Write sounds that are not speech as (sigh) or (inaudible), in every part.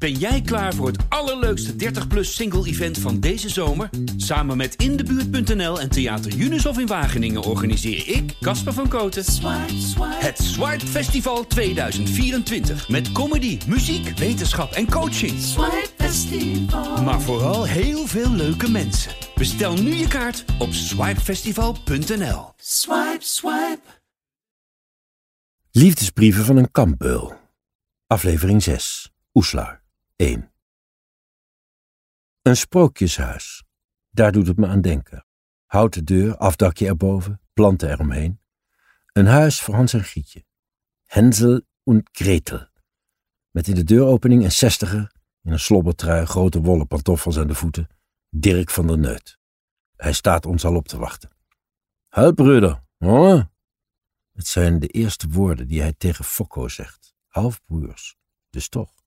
Ben jij klaar voor het allerleukste 30-plus single-event van deze zomer? Samen met Indebuurt.nl en Theater Unisof in Wageningen organiseer ik, Casper van Koten, het Swipe Festival 2024. Met comedy, muziek, wetenschap en coaching. Maar vooral heel veel leuke mensen. Bestel nu je kaart op swipefestival.nl. Swipe, swipe. Liefdesbrieven van een kampbeul. Aflevering 6. Oeslaar 1. Een sprookjeshuis. Daar doet het me aan denken. Houten deur, afdakje erboven, planten eromheen. Een huis voor Hans en Gietje. Hensel en Gretel. Met in de deuropening een zestiger, in een slobbertrui, grote wollen pantoffels aan de voeten, Dirk van der Neut. Hij staat ons al op te wachten. Halt, broeder. Oh. Het zijn de eerste woorden die hij tegen Fokko zegt. Halfbroers. Dus toch.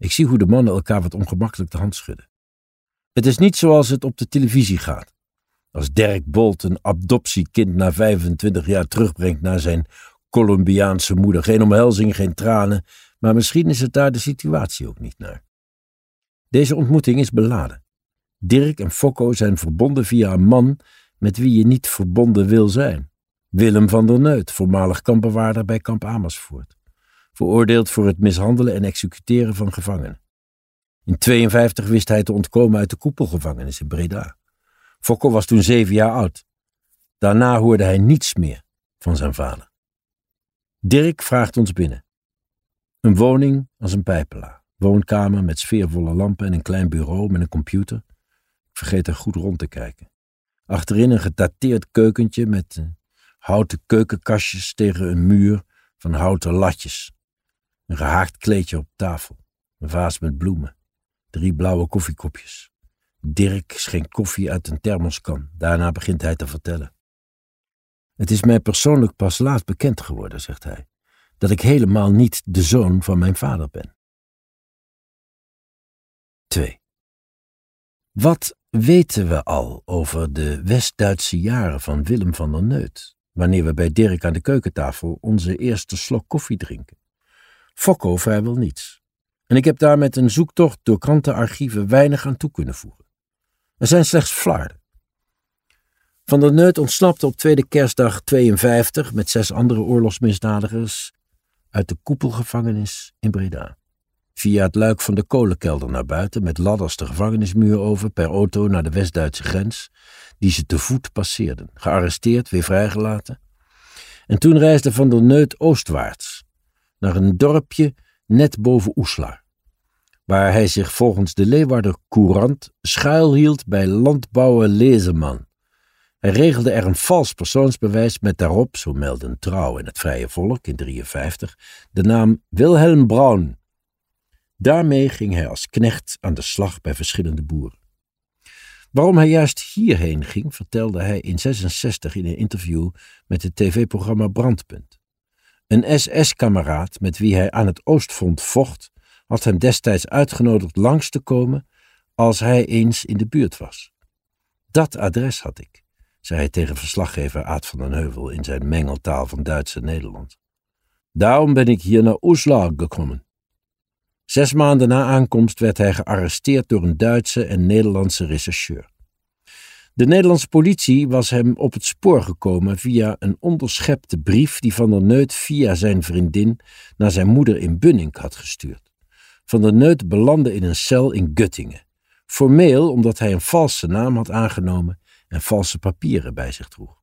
Ik zie hoe de mannen elkaar wat ongemakkelijk de hand schudden. Het is niet zoals het op de televisie gaat. Als Dirk Bolt een adoptiekind na 25 jaar terugbrengt naar zijn Colombiaanse moeder. Geen omhelzing, geen tranen, maar misschien is het daar de situatie ook niet naar. Deze ontmoeting is beladen. Dirk en Fokko zijn verbonden via een man met wie je niet verbonden wil zijn. Willem van der Neut, voormalig kampbewaarder bij kamp Amersfoort. Veroordeeld voor het mishandelen en executeren van gevangenen. In 52 wist hij te ontkomen uit de koepelgevangenis in Breda. Fokko was toen zeven jaar oud. Daarna hoorde hij niets meer van zijn vader. Dirk vraagt ons binnen. Een woning als een pijpelaar. Woonkamer met sfeervolle lampen en een klein bureau met een computer. Ik vergeet er goed rond te kijken. Achterin een gedateerd keukentje met uh, houten keukenkastjes tegen een muur van houten latjes. Een gehaakt kleedje op tafel. Een vaas met bloemen. Drie blauwe koffiekopjes. Dirk schenkt koffie uit een thermoskan. Daarna begint hij te vertellen. Het is mij persoonlijk pas laat bekend geworden, zegt hij, dat ik helemaal niet de zoon van mijn vader ben. 2. Wat weten we al over de West-Duitse jaren van Willem van der Neut, wanneer we bij Dirk aan de keukentafel onze eerste slok koffie drinken? Fokko vrijwel niets. En ik heb daar met een zoektocht door krantenarchieven weinig aan toe kunnen voegen. Er zijn slechts flarden. Van der Neut ontsnapte op tweede kerstdag 52 met zes andere oorlogsmisdadigers uit de koepelgevangenis in Breda. Via het luik van de kolenkelder naar buiten met ladders de gevangenismuur over per auto naar de West-Duitse grens, die ze te voet passeerden, gearresteerd, weer vrijgelaten. En toen reisde Van der Neut oostwaarts, naar een dorpje net boven Oeslar, waar hij zich volgens de Leeuwarder Courant schuilhield bij landbouwer Lezeman. Hij regelde er een vals persoonsbewijs met daarop, zo melden Trouw en het Vrije Volk in 53, de naam Wilhelm Braun. Daarmee ging hij als knecht aan de slag bij verschillende boeren. Waarom hij juist hierheen ging, vertelde hij in 66 in een interview met het tv-programma Brandpunt. Een SS-kameraad met wie hij aan het Oostfront vocht, had hem destijds uitgenodigd langs te komen als hij eens in de buurt was. Dat adres had ik, zei hij tegen verslaggever Aad van den Heuvel in zijn mengeltaal van Duits en Nederlands. Daarom ben ik hier naar Oeslar gekomen. Zes maanden na aankomst werd hij gearresteerd door een Duitse en Nederlandse rechercheur. De Nederlandse politie was hem op het spoor gekomen via een onderschepte brief die Van der Neut via zijn vriendin naar zijn moeder in Bunning had gestuurd. Van der Neut belandde in een cel in Göttingen, formeel omdat hij een valse naam had aangenomen en valse papieren bij zich droeg.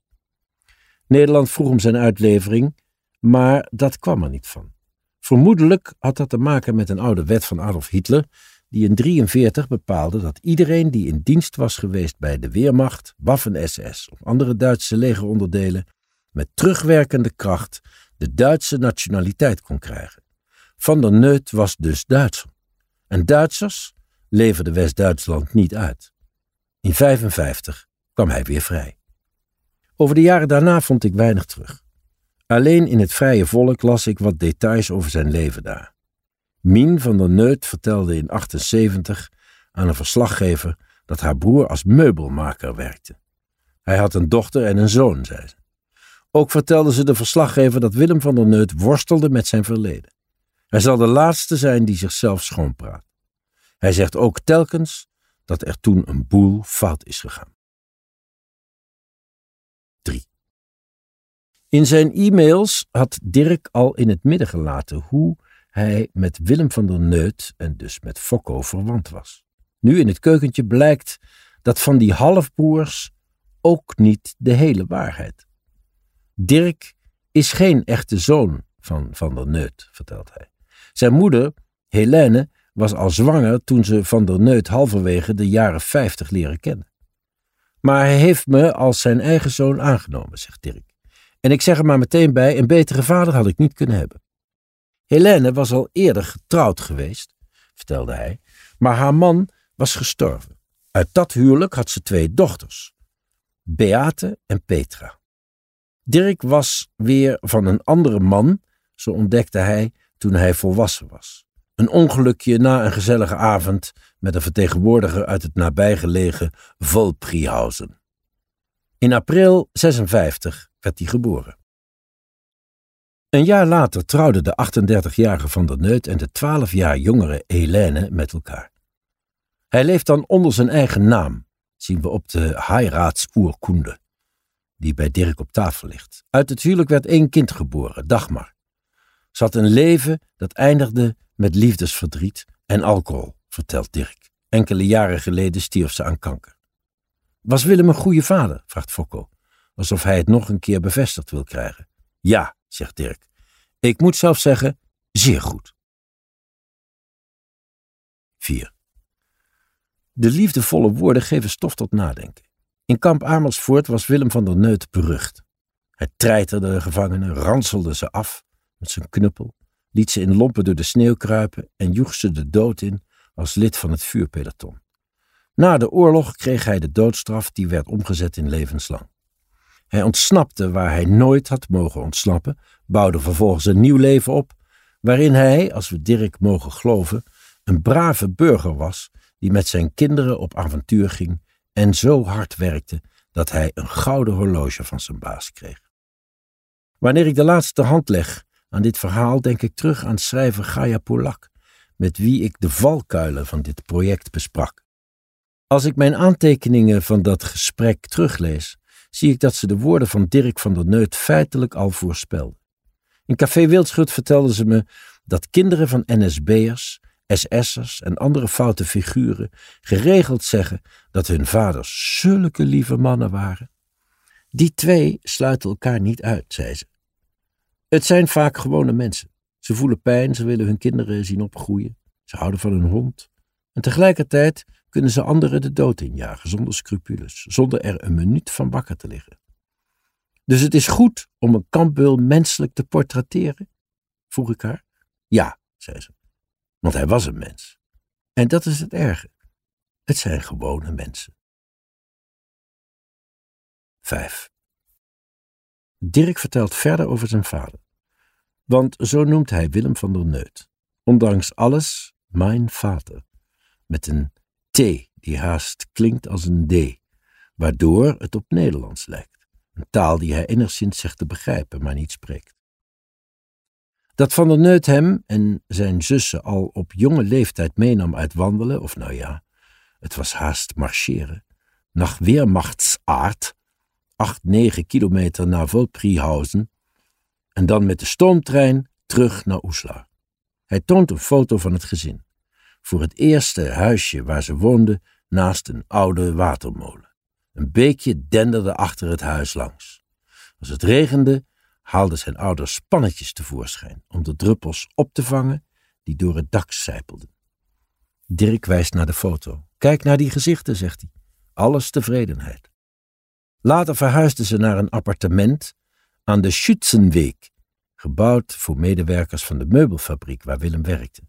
Nederland vroeg om zijn uitlevering, maar dat kwam er niet van. Vermoedelijk had dat te maken met een oude wet van Adolf Hitler, die in 43 bepaalde dat iedereen die in dienst was geweest bij de Weermacht, Waffen-SS of andere Duitse legeronderdelen met terugwerkende kracht de Duitse nationaliteit kon krijgen. Van der Neut was dus Duitser. En Duitsers leverden West-Duitsland niet uit. In 55 kwam hij weer vrij. Over de jaren daarna vond ik weinig terug. Alleen in het vrije volk las ik wat details over zijn leven daar. Mien van der Neut vertelde in 78 aan een verslaggever dat haar broer als meubelmaker werkte. Hij had een dochter en een zoon, zei ze. Ook vertelde ze de verslaggever dat Willem van der Neut worstelde met zijn verleden. Hij zal de laatste zijn die zichzelf schoonpraat. Hij zegt ook telkens dat er toen een boel fout is gegaan. 3. In zijn e-mails had Dirk al in het midden gelaten hoe hij met Willem van der Neut en dus met Fokko verwant was. Nu in het keukentje blijkt dat van die halfbroers ook niet de hele waarheid. Dirk is geen echte zoon van Van der Neut, vertelt hij. Zijn moeder, Helene, was al zwanger toen ze Van der Neut halverwege de jaren vijftig leren kennen. Maar hij heeft me als zijn eigen zoon aangenomen, zegt Dirk. En ik zeg er maar meteen bij, een betere vader had ik niet kunnen hebben. Helene was al eerder getrouwd geweest, vertelde hij, maar haar man was gestorven. Uit dat huwelijk had ze twee dochters, Beate en Petra. Dirk was weer van een andere man, zo ontdekte hij toen hij volwassen was. Een ongelukje na een gezellige avond met een vertegenwoordiger uit het nabijgelegen Volprihausen. In april 56 werd hij geboren. Een jaar later trouwden de 38-jarige Van der Neut en de 12 jaar jongere Helene met elkaar. Hij leeft dan onder zijn eigen naam, zien we op de Heiratsurkunde, die bij Dirk op tafel ligt. Uit het huwelijk werd één kind geboren, Dagmar. Ze had een leven dat eindigde met liefdesverdriet en alcohol, vertelt Dirk. Enkele jaren geleden stierf ze aan kanker. Was Willem een goede vader? vraagt Fokko, alsof hij het nog een keer bevestigd wil krijgen. Ja, zegt Dirk. Ik moet zelf zeggen, zeer goed. 4. De liefdevolle woorden geven stof tot nadenken. In kamp Amersfoort was Willem van der Neut berucht. Hij treiterde de gevangenen, ranselde ze af met zijn knuppel, liet ze in lompen door de sneeuw kruipen en joeg ze de dood in als lid van het vuurpeloton. Na de oorlog kreeg hij de doodstraf die werd omgezet in levenslang. Hij ontsnapte waar hij nooit had mogen ontsnappen, bouwde vervolgens een nieuw leven op, waarin hij, als we Dirk mogen geloven, een brave burger was die met zijn kinderen op avontuur ging en zo hard werkte dat hij een gouden horloge van zijn baas kreeg. Wanneer ik de laatste hand leg aan dit verhaal, denk ik terug aan schrijver Gaia Polak, met wie ik de valkuilen van dit project besprak. Als ik mijn aantekeningen van dat gesprek teruglees, zie ik dat ze de woorden van Dirk van der Neut feitelijk al voorspelden. In Café Wildschut vertelden ze me dat kinderen van NSB'ers, SS'ers en andere foute figuren geregeld zeggen dat hun vaders zulke lieve mannen waren. Die twee sluiten elkaar niet uit, zei ze. Het zijn vaak gewone mensen. Ze voelen pijn, ze willen hun kinderen zien opgroeien, ze houden van hun hond. En tegelijkertijd kunnen ze anderen de dood injagen zonder scrupules, zonder er een minuut van wakker te liggen. Dus het is goed om een kampbeul menselijk te portretteren? vroeg ik haar. Ja, zei ze, want hij was een mens. En dat is het erge. Het zijn gewone mensen. 5. Dirk vertelt verder over zijn vader. Want zo noemt hij Willem van der Neut. Ondanks alles, mijn vader. Met een die haast klinkt als een D, waardoor het op Nederlands lijkt. Een taal die hij enigszins zegt te begrijpen, maar niet spreekt. Dat Van der Neut hem en zijn zussen al op jonge leeftijd meenam uit wandelen, of nou ja, het was haast marcheren, nach Weermachtsaard, acht, negen kilometer naar Volprihausen, en dan met de stoomtrein terug naar Oesla. Hij toont een foto van het gezin voor het eerste huisje waar ze woonde naast een oude watermolen. Een beekje denderde achter het huis langs. Als het regende, haalden zijn ouders spannetjes tevoorschijn om de druppels op te vangen die door het dak sijpelden. Dirk wijst naar de foto. Kijk naar die gezichten, zegt hij. Alles tevredenheid. Later verhuisden ze naar een appartement aan de Schützenweg, gebouwd voor medewerkers van de meubelfabriek waar Willem werkte.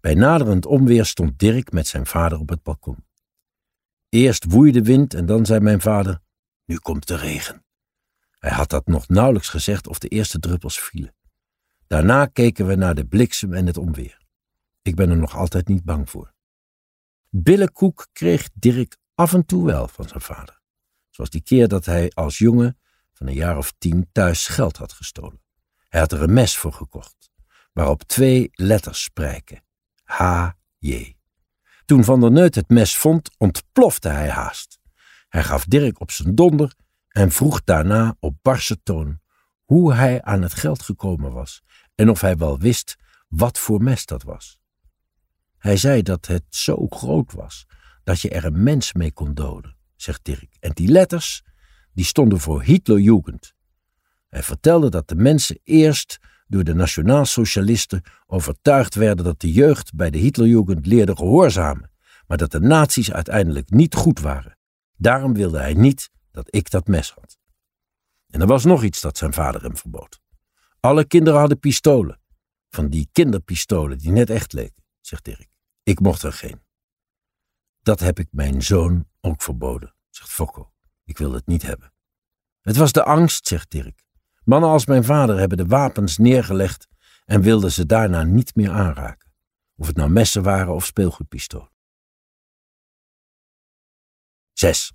Bij naderend onweer stond Dirk met zijn vader op het balkon. Eerst woei de wind en dan zei mijn vader: Nu komt de regen. Hij had dat nog nauwelijks gezegd of de eerste druppels vielen. Daarna keken we naar de bliksem en het onweer. Ik ben er nog altijd niet bang voor. Billenkoek kreeg Dirk af en toe wel van zijn vader. Zoals die keer dat hij als jongen van een jaar of tien thuis geld had gestolen. Hij had er een mes voor gekocht waarop twee letters sprijken: H.J. Toen Van der Neut het mes vond, ontplofte hij haast. Hij gaf Dirk op zijn donder en vroeg daarna op barse toon hoe hij aan het geld gekomen was en of hij wel wist wat voor mes dat was. Hij zei dat het zo groot was dat je er een mens mee kon doden, zegt Dirk. En die letters, die stonden voor Hitlerjugend. Hij vertelde dat de mensen eerst door de nationaalsocialisten overtuigd werden dat de jeugd bij de Hitlerjugend leerde gehoorzamen, maar dat de nazi's uiteindelijk niet goed waren. Daarom wilde hij niet dat ik dat mes had. En er was nog iets dat zijn vader hem verbood. Alle kinderen hadden pistolen, van die kinderpistolen die net echt leken, zegt Dirk. Ik mocht er geen. Dat heb ik mijn zoon ook verboden, zegt Fokko. Ik wil het niet hebben. Het was de angst, zegt Dirk. Mannen als mijn vader hebben de wapens neergelegd en wilden ze daarna niet meer aanraken. Of het nou messen waren of speelgoedpistolen. 6.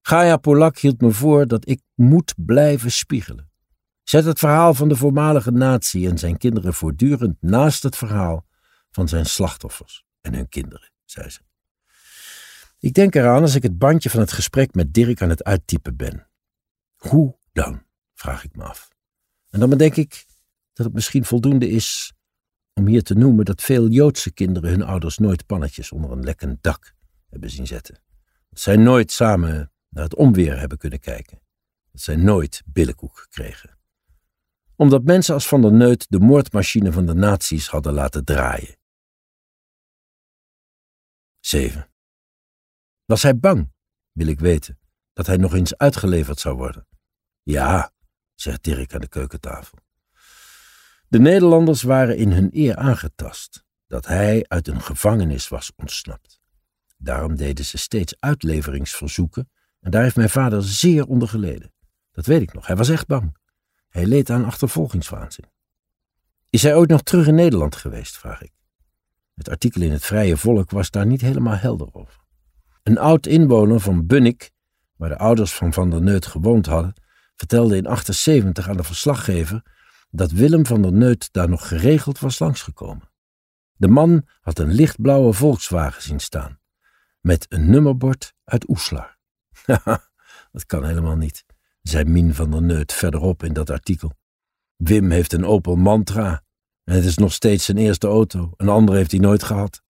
Gaia Polak hield me voor dat ik moet blijven spiegelen. Zet het verhaal van de voormalige natie en zijn kinderen voortdurend naast het verhaal van zijn slachtoffers en hun kinderen, zei ze. Ik denk eraan als ik het bandje van het gesprek met Dirk aan het uittypen ben. Hoe dan? Vraag ik me af. En dan bedenk ik dat het misschien voldoende is om hier te noemen dat veel Joodse kinderen hun ouders nooit pannetjes onder een lekkend dak hebben zien zetten. Dat zij nooit samen naar het onweer hebben kunnen kijken. Dat zij nooit billenkoek kregen. Omdat mensen als Van der Neut de moordmachine van de nazi's hadden laten draaien. 7. Was hij bang, wil ik weten, dat hij nog eens uitgeleverd zou worden? Ja, zegt Dirk aan de keukentafel. De Nederlanders waren in hun eer aangetast dat hij uit een gevangenis was ontsnapt. Daarom deden ze steeds uitleveringsverzoeken en daar heeft mijn vader zeer onder geleden. Dat weet ik nog, hij was echt bang. Hij leed aan achtervolgingswaanzin. Is hij ooit nog terug in Nederland geweest, vraag ik. Het artikel in het Vrije Volk was daar niet helemaal helder over. Een oud inwoner van Bunnik, waar de ouders van Van der Neut gewoond hadden, vertelde in 78 aan de verslaggever dat Willem van der Neut daar nog geregeld was langsgekomen. De man had een lichtblauwe Volkswagen zien staan, met een nummerbord uit Oeslar. Haha, (laughs) dat kan helemaal niet, zei Mien van der Neut verderop in dat artikel. Wim heeft een Opel Mantra en het is nog steeds zijn eerste auto, een andere heeft hij nooit gehad.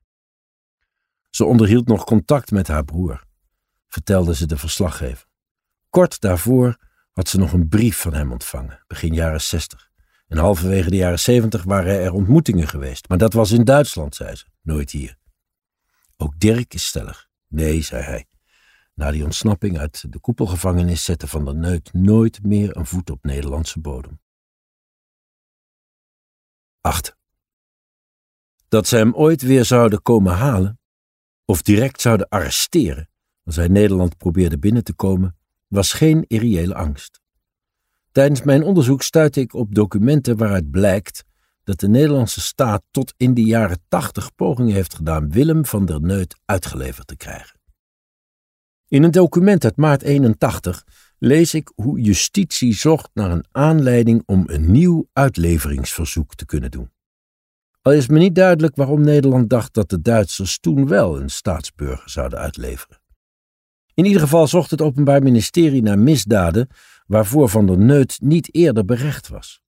Ze onderhield nog contact met haar broer, vertelde ze de verslaggever. Kort daarvoor had ze nog een brief van hem ontvangen, begin jaren zestig. En halverwege de jaren zeventig waren er ontmoetingen geweest, maar dat was in Duitsland, zei ze, nooit hier. Ook Dirk is stellig. Nee, zei hij. Na die ontsnapping uit de koepelgevangenis zette Van der Neut nooit meer een voet op Nederlandse bodem. 8. Dat ze hem ooit weer zouden komen halen, of direct zouden arresteren als hij Nederland probeerde binnen te komen, was geen irreële angst. Tijdens mijn onderzoek stuitte ik op documenten waaruit blijkt dat de Nederlandse staat tot in de jaren tachtig pogingen heeft gedaan Willem van der Neut uitgeleverd te krijgen. In een document uit maart 81 lees ik hoe justitie zocht naar een aanleiding om een nieuw uitleveringsverzoek te kunnen doen. Al is me niet duidelijk waarom Nederland dacht dat de Duitsers toen wel een staatsburger zouden uitleveren. In ieder geval zocht het Openbaar Ministerie naar misdaden waarvoor Van der Neut niet eerder berecht was.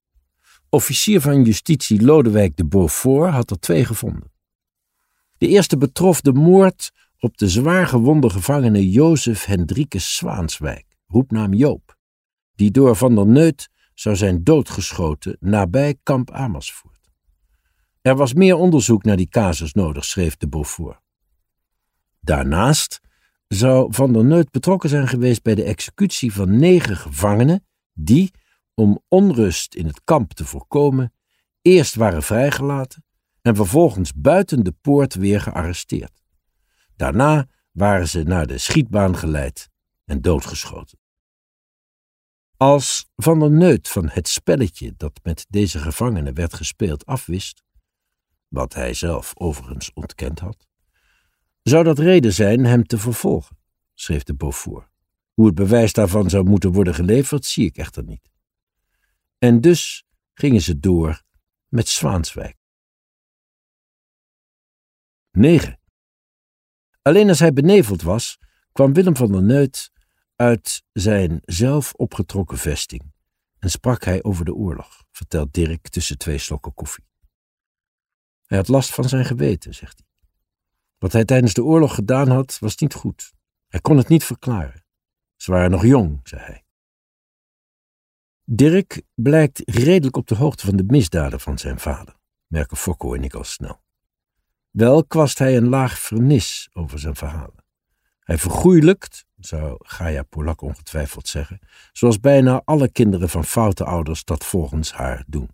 Officier van Justitie Lodewijk de Beaufort had er twee gevonden. De eerste betrof de moord op de zwaar gewonde gevangene Jozef Hendrikus Zwaanswijk, roepnaam Joop, die door Van der Neut zou zijn doodgeschoten nabij kamp Amersfoort. Er was meer onderzoek naar die casus nodig, schreef de Beaufort. Daarnaast zou Van der Neut betrokken zijn geweest bij de executie van negen gevangenen die, om onrust in het kamp te voorkomen, eerst waren vrijgelaten en vervolgens buiten de poort weer gearresteerd. Daarna waren ze naar de schietbaan geleid en doodgeschoten. Als Van der Neut van het spelletje dat met deze gevangenen werd gespeeld afwist, wat hij zelf overigens ontkend had, zou dat reden zijn hem te vervolgen, schreef de Beaufort. Hoe het bewijs daarvan zou moeten worden geleverd, zie ik echter niet. En dus gingen ze door met Zwaanswijk. 9. Alleen als hij beneveld was, kwam Willem van der Neut uit zijn zelf opgetrokken vesting en sprak hij over de oorlog, vertelt Dirk tussen twee slokken koffie. Hij had last van zijn geweten, zegt hij. Wat hij tijdens de oorlog gedaan had, was niet goed. Hij kon het niet verklaren. Ze waren nog jong, zei hij. Dirk blijkt redelijk op de hoogte van de misdaden van zijn vader, merken Fokko en ik al snel. Wel kwast hij een laag vernis over zijn verhalen. Hij vergoeilijkt, zou Gaia Polak ongetwijfeld zeggen, zoals bijna alle kinderen van foute ouders dat volgens haar doen.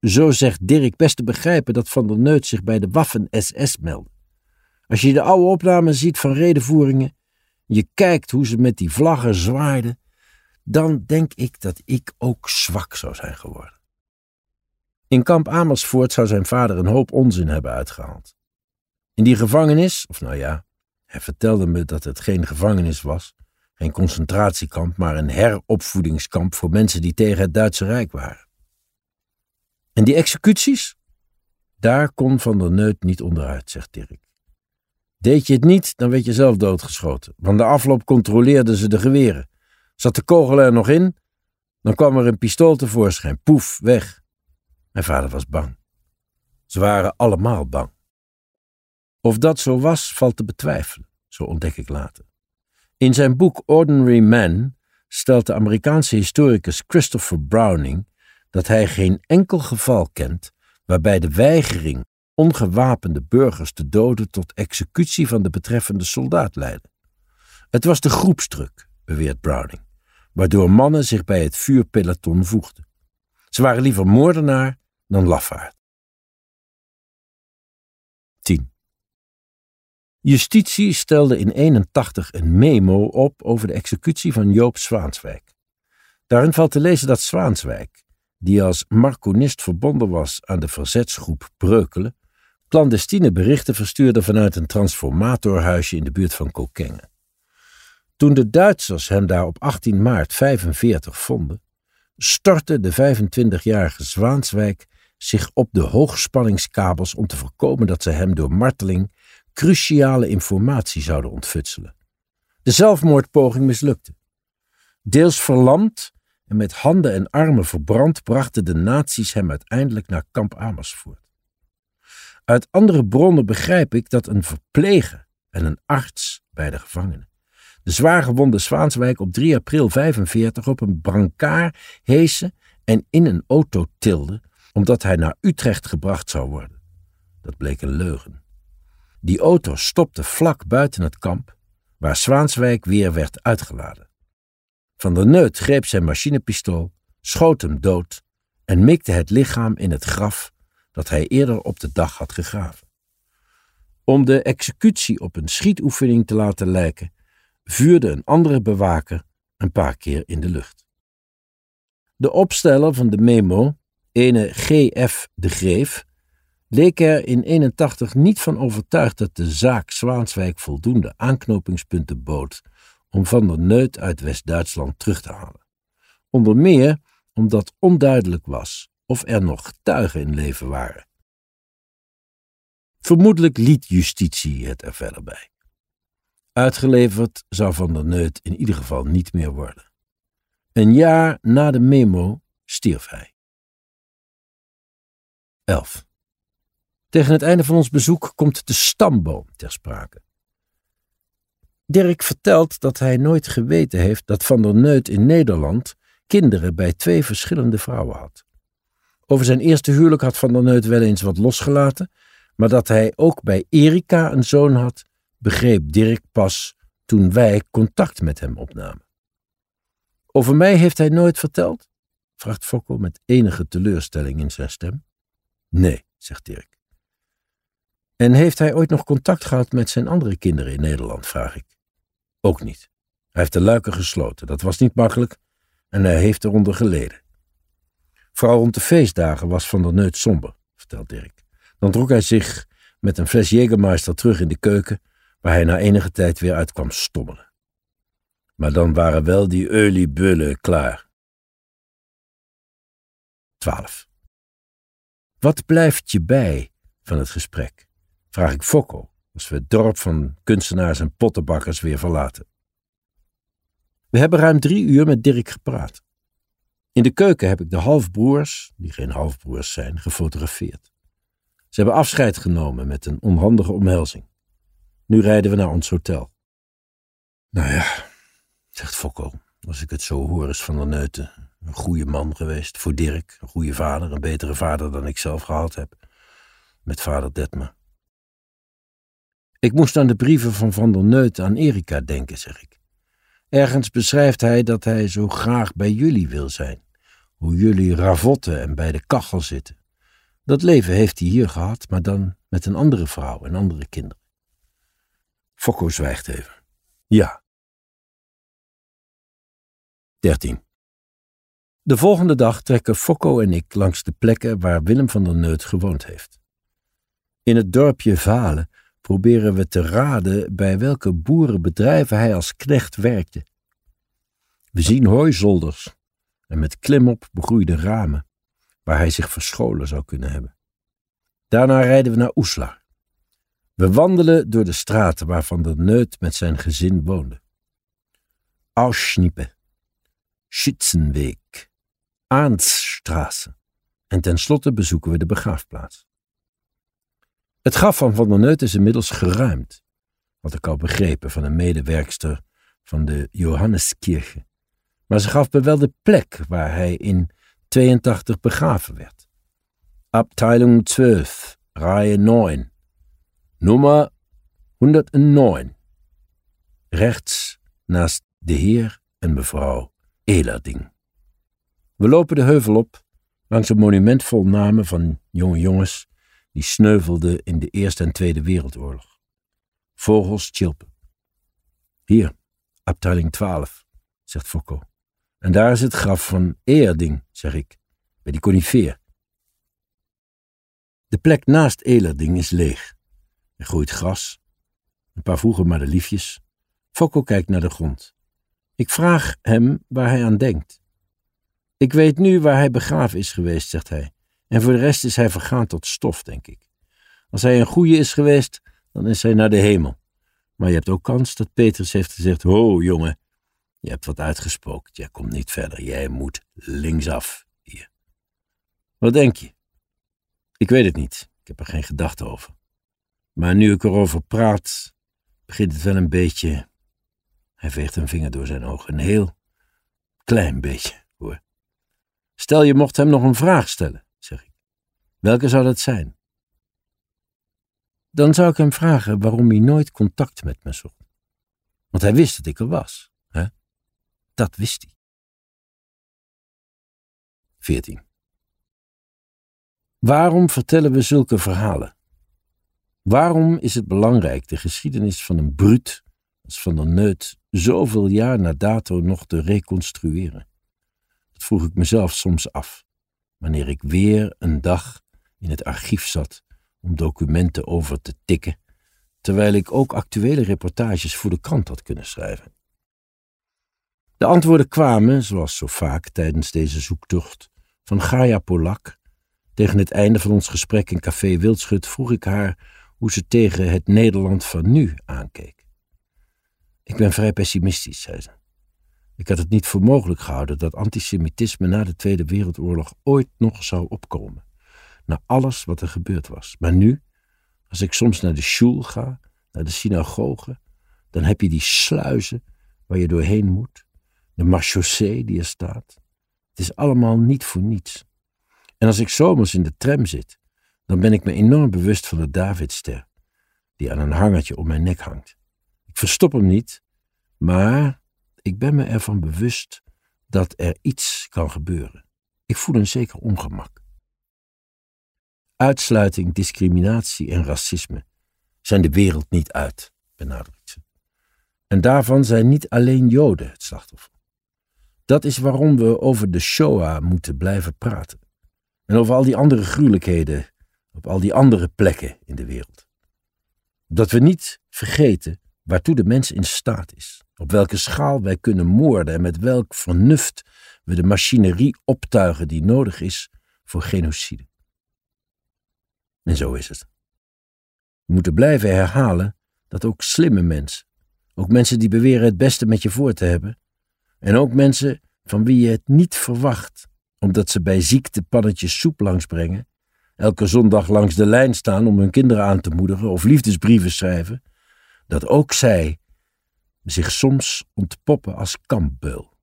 Zo zegt Dirk best te begrijpen dat Van der Neut zich bij de Waffen-SS meldde. Als je de oude opnamen ziet van redenvoeringen, je kijkt hoe ze met die vlaggen zwaaiden, dan denk ik dat ik ook zwak zou zijn geworden. In kamp Amersfoort zou zijn vader een hoop onzin hebben uitgehaald. In die gevangenis, of nou ja, hij vertelde me dat het geen gevangenis was, geen concentratiekamp, maar een heropvoedingskamp voor mensen die tegen het Duitse Rijk waren. En die executies? Daar kon Van der Neut niet onderuit, zegt Dirk. Deed je het niet, dan werd je zelf doodgeschoten. Want de afloop controleerden ze de geweren. Zat de kogel er nog in, dan kwam er een pistool tevoorschijn. Poef, weg. Mijn vader was bang. Ze waren allemaal bang. Of dat zo was, valt te betwijfelen, zo ontdek ik later. In zijn boek Ordinary Man stelt de Amerikaanse historicus Christopher Browning dat hij geen enkel geval kent waarbij de weigering ongewapende burgers te doden tot executie van de betreffende soldaat leidde. Het was de groepsdruk, beweert Browning, waardoor mannen zich bij het vuurpeloton voegden. Ze waren liever moordenaar dan lafaard. 10. Justitie stelde in 81 een memo op over de executie van Joop Zwaanswijk. Daarin valt te lezen dat Zwaanswijk, die als marconist verbonden was aan de verzetsgroep Breukelen, clandestine berichten verstuurde vanuit een transformatorhuisje in de buurt van Kokenge. Toen de Duitsers hem daar op 18 maart 45 vonden, stortte de 25-jarige Zwaanswijk zich op de hoogspanningskabels om te voorkomen dat ze hem door marteling cruciale informatie zouden ontfutselen. De zelfmoordpoging mislukte. Deels verlamd en met handen en armen verbrand brachten de nazi's hem uiteindelijk naar kamp Amersfoort. Uit andere bronnen begrijp ik dat een verpleger en een arts bij de gevangenen de zwaargewonde Zwaanswijk op 3 april 45 op een brancard heesen en in een auto tilde, omdat hij naar Utrecht gebracht zou worden. Dat bleek een leugen. Die auto stopte vlak buiten het kamp, waar Zwaanswijk weer werd uitgeladen. Van der Neut greep zijn machinepistool, schoot hem dood en mikte het lichaam in het graf dat hij eerder op de dag had gegraven. Om de executie op een schietoefening te laten lijken, vuurde een andere bewaker een paar keer in de lucht. De opsteller van de memo, ene G.F. de Greef, leek er in 81 niet van overtuigd dat de zaak Zwaanswijk voldoende aanknopingspunten bood om Van der Neut uit West-Duitsland terug te halen. Onder meer omdat onduidelijk was of er nog getuigen in leven waren. Vermoedelijk liet justitie het er verder bij. Uitgeleverd zou Van der Neut in ieder geval niet meer worden. Een jaar na de memo stierf hij. 11. Tegen het einde van ons bezoek komt de stamboom ter sprake. Dirk vertelt dat hij nooit geweten heeft dat Van der Neut in Nederland kinderen bij twee verschillende vrouwen had. Over zijn eerste huwelijk had Van der Neut wel eens wat losgelaten, maar dat hij ook bij Erika een zoon had, begreep Dirk pas toen wij contact met hem opnamen. Over mij heeft hij nooit verteld? vraagt Fokko met enige teleurstelling in zijn stem. Nee, zegt Dirk. En heeft hij ooit nog contact gehad met zijn andere kinderen in Nederland, vraag ik. Ook niet. Hij heeft de luiken gesloten, dat was niet makkelijk en hij heeft eronder geleden. Vooral rond de feestdagen was Van der Neut somber, vertelt Dirk. Dan trok hij zich met een fles Jägermeister terug in de keuken waar hij na enige tijd weer uit kwam stommelen. Maar dan waren wel die oliebullen klaar. 12. Wat blijft je bij van het gesprek? Vraag ik Fokko als we het dorp van kunstenaars en pottenbakkers weer verlaten. We hebben ruim drie uur met Dirk gepraat. In de keuken heb ik de halfbroers, die geen halfbroers zijn, gefotografeerd. Ze hebben afscheid genomen met een onhandige omhelzing. Nu rijden we naar ons hotel. Nou ja, zegt Fokko, als ik het zo hoor is Van der Neuten een goede man geweest voor Dirk, een goede vader, een betere vader dan ik zelf gehad heb, met vader Detmer. Ik moest aan de brieven van Van der Neut aan Erika denken, zeg ik. Ergens beschrijft hij dat hij zo graag bij jullie wil zijn, hoe jullie ravotten en bij de kachel zitten. Dat leven heeft hij hier gehad, maar dan met een andere vrouw en andere kinderen. Fokko zwijgt even. Ja. 13. De volgende dag trekken Fokko en ik langs de plekken waar Willem van der Neut gewoond heeft. In het dorpje Valen proberen we te raden bij welke boerenbedrijven hij als knecht werkte. We zien hooizolders en met klimop begroeide ramen, waar hij zich verscholen zou kunnen hebben. Daarna rijden we naar Oeslar. We wandelen door de straten waarvan de Neut met zijn gezin woonde. Auschnippe, Schützenweg, Aansstraße en tenslotte bezoeken we de begraafplaats. Het graf van Van der Neut is inmiddels geruimd, had ik al begrepen van een medewerkster van de Johanneskirche. Maar ze gaf me wel de plek waar hij in 82 begraven werd. Abteilung 12, Reihe 9, nummer 109. Rechts naast de heer en mevrouw Elerding. We lopen de heuvel op, langs een monument vol namen van jonge jongens die sneuvelden in de Eerste en Tweede Wereldoorlog. Vogels chilpen. Hier, afdeling 12, zegt Foucault. En daar is het graf van Eerding, zeg ik, bij die conifeer. De plek naast Elerding is leeg. Er groeit gras, een paar vroege madeliefjes. Fokko kijkt naar de grond. Ik vraag hem waar hij aan denkt. Ik weet nu waar hij begraven is geweest, zegt hij. En voor de rest is hij vergaan tot stof, denk ik. Als hij een goeie is geweest, dan is hij naar de hemel. Maar je hebt ook kans dat Petrus heeft gezegd: Ho, jongen, je hebt wat uitgespookt. Jij komt niet verder. Jij moet linksaf hier. Wat denk je? Ik weet het niet. Ik heb er geen gedachte over. Maar nu ik erover praat, begint het wel een beetje. Hij veegt een vinger door zijn ogen. Een heel klein beetje, hoor. Stel je mocht hem nog een vraag stellen. Welke zou dat zijn? Dan zou ik hem vragen waarom hij nooit contact met me zocht. Want hij wist dat ik er was. Hè? Dat wist hij. 14. Waarom vertellen we zulke verhalen? Waarom is het belangrijk de geschiedenis van een bruut als van een neut zoveel jaar na dato nog te reconstrueren? Dat vroeg ik mezelf soms af, wanneer ik weer een dag in het archief zat om documenten over te tikken, terwijl ik ook actuele reportages voor de krant had kunnen schrijven. De antwoorden kwamen, zoals zo vaak tijdens deze zoektocht, van Gaia Polak. Tegen het einde van ons gesprek in Café Wildschut vroeg ik haar hoe ze tegen het Nederland van nu aankeek. Ik ben vrij pessimistisch, zei ze. Ik had het niet voor mogelijk gehouden dat antisemitisme na de Tweede Wereldoorlog ooit nog zou opkomen naar alles wat er gebeurd was. Maar nu, als ik soms naar de shul ga, naar de synagoge, dan heb je die sluizen waar je doorheen moet, de marchaussee die er staat. Het is allemaal niet voor niets. En als ik zomers in de tram zit, dan ben ik me enorm bewust van de Davidster, die aan een hangertje om mijn nek hangt. Ik verstop hem niet, maar ik ben me ervan bewust dat er iets kan gebeuren. Ik voel een zeker ongemak. Uitsluiting, discriminatie en racisme zijn de wereld niet uit, benadrukt ze. En daarvan zijn niet alleen Joden het slachtoffer. Dat is waarom we over de Shoah moeten blijven praten. En over al die andere gruwelijkheden op al die andere plekken in de wereld. Dat we niet vergeten waartoe de mens in staat is, op welke schaal wij kunnen moorden en met welk vernuft we de machinerie optuigen die nodig is voor genocide. En zo is het. We moeten blijven herhalen dat ook slimme mensen, ook mensen die beweren het beste met je voor te hebben, en ook mensen van wie je het niet verwacht, omdat ze bij ziekte pannetjes soep langsbrengen, elke zondag langs de lijn staan om hun kinderen aan te moedigen of liefdesbrieven schrijven, dat ook zij zich soms ontpoppen als kampbeul,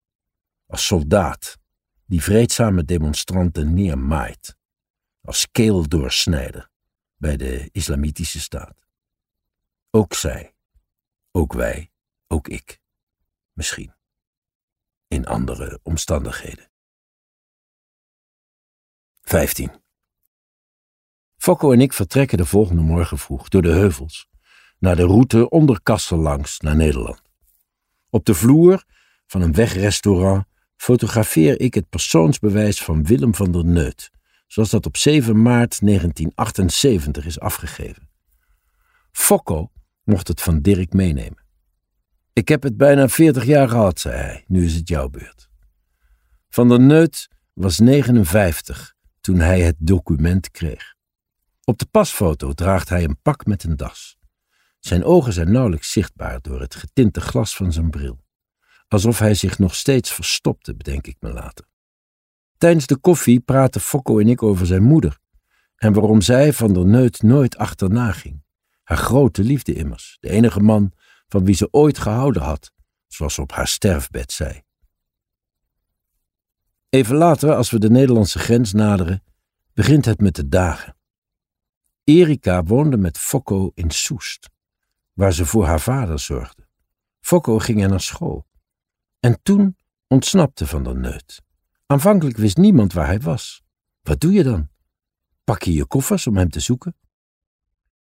als soldaat die vreedzame demonstranten neermaait, als keeldoorsnijder bij de islamitische staat. Ook zij, ook wij, ook ik, misschien, in andere omstandigheden. 15. Fokko en ik vertrekken de volgende morgen vroeg door de heuvels naar de route onder Kassel langs naar Nederland. Op de vloer van een wegrestaurant fotografeer ik het persoonsbewijs van Willem van der Neut, zoals dat op 7 maart 1978 is afgegeven. Fokko mocht het van Dirk meenemen. Ik heb het bijna 40 jaar gehad, zei hij, nu is het jouw beurt. Van der Neut was 59 toen hij het document kreeg. Op de pasfoto draagt hij een pak met een das. Zijn ogen zijn nauwelijks zichtbaar door het getinte glas van zijn bril. Alsof hij zich nog steeds verstopte, bedenk ik me later. Tijdens de koffie praten Fokko en ik over zijn moeder en waarom zij van der Neut nooit achterna ging. Haar grote liefde immers, de enige man van wie ze ooit gehouden had, zoals ze op haar sterfbed zei. Even later, als we de Nederlandse grens naderen, begint het met de dagen. Erika woonde met Fokko in Soest, waar ze voor haar vader zorgde. Fokko ging er naar school. En toen ontsnapte Van der Neut. Aanvankelijk wist niemand waar hij was. Wat doe je dan? Pak je je koffers om hem te zoeken?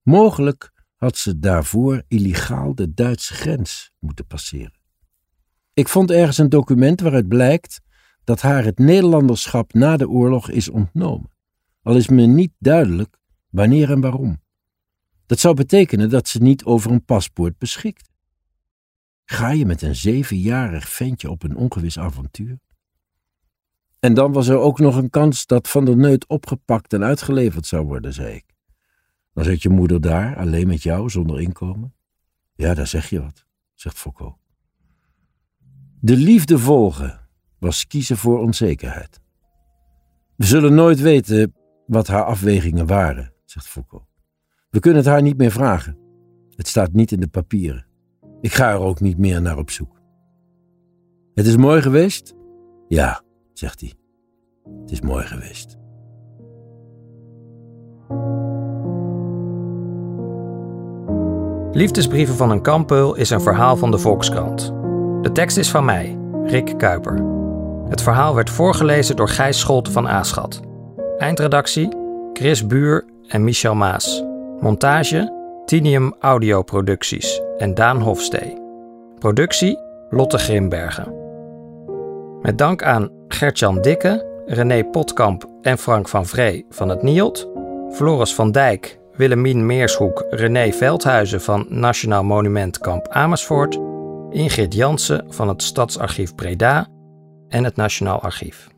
Mogelijk had ze daarvoor illegaal de Duitse grens moeten passeren. Ik vond ergens een document waaruit blijkt dat haar het Nederlanderschap na de oorlog is ontnomen, al is me niet duidelijk wanneer en waarom. Dat zou betekenen dat ze niet over een paspoort beschikt. Ga je met een zevenjarig ventje op een ongewis avontuur? En dan was er ook nog een kans dat Van der Neut opgepakt en uitgeleverd zou worden, zei ik. Dan zit je moeder daar, alleen met jou, zonder inkomen? Ja, daar zeg je wat, zegt Foucault. De liefde volgen was kiezen voor onzekerheid. We zullen nooit weten wat haar afwegingen waren, zegt Foucault. We kunnen het haar niet meer vragen. Het staat niet in de papieren. Ik ga er ook niet meer naar op zoek. Het is mooi geweest? Ja, zegt hij. Het is mooi geweest. Liefdesbrieven van een kampeul is een verhaal van de Volkskrant. De tekst is van mij, Rick Kuiper. Het verhaal werd voorgelezen door Gijs Scholte van Aaschat. Eindredactie Chris Buur en Michel Maas. Montage Tinium Audioproducties en Daan Hofstee. Productie Lotte Grimbergen. Met dank aan Gertjan Dikke, René Potkamp en Frank van Vree van het NIOT, Floris van Dijk, Willemien Meershoek, René Veldhuizen van Nationaal Monument Kamp Amersfoort, Ingrid Jansen van het Stadsarchief Breda en het Nationaal Archief.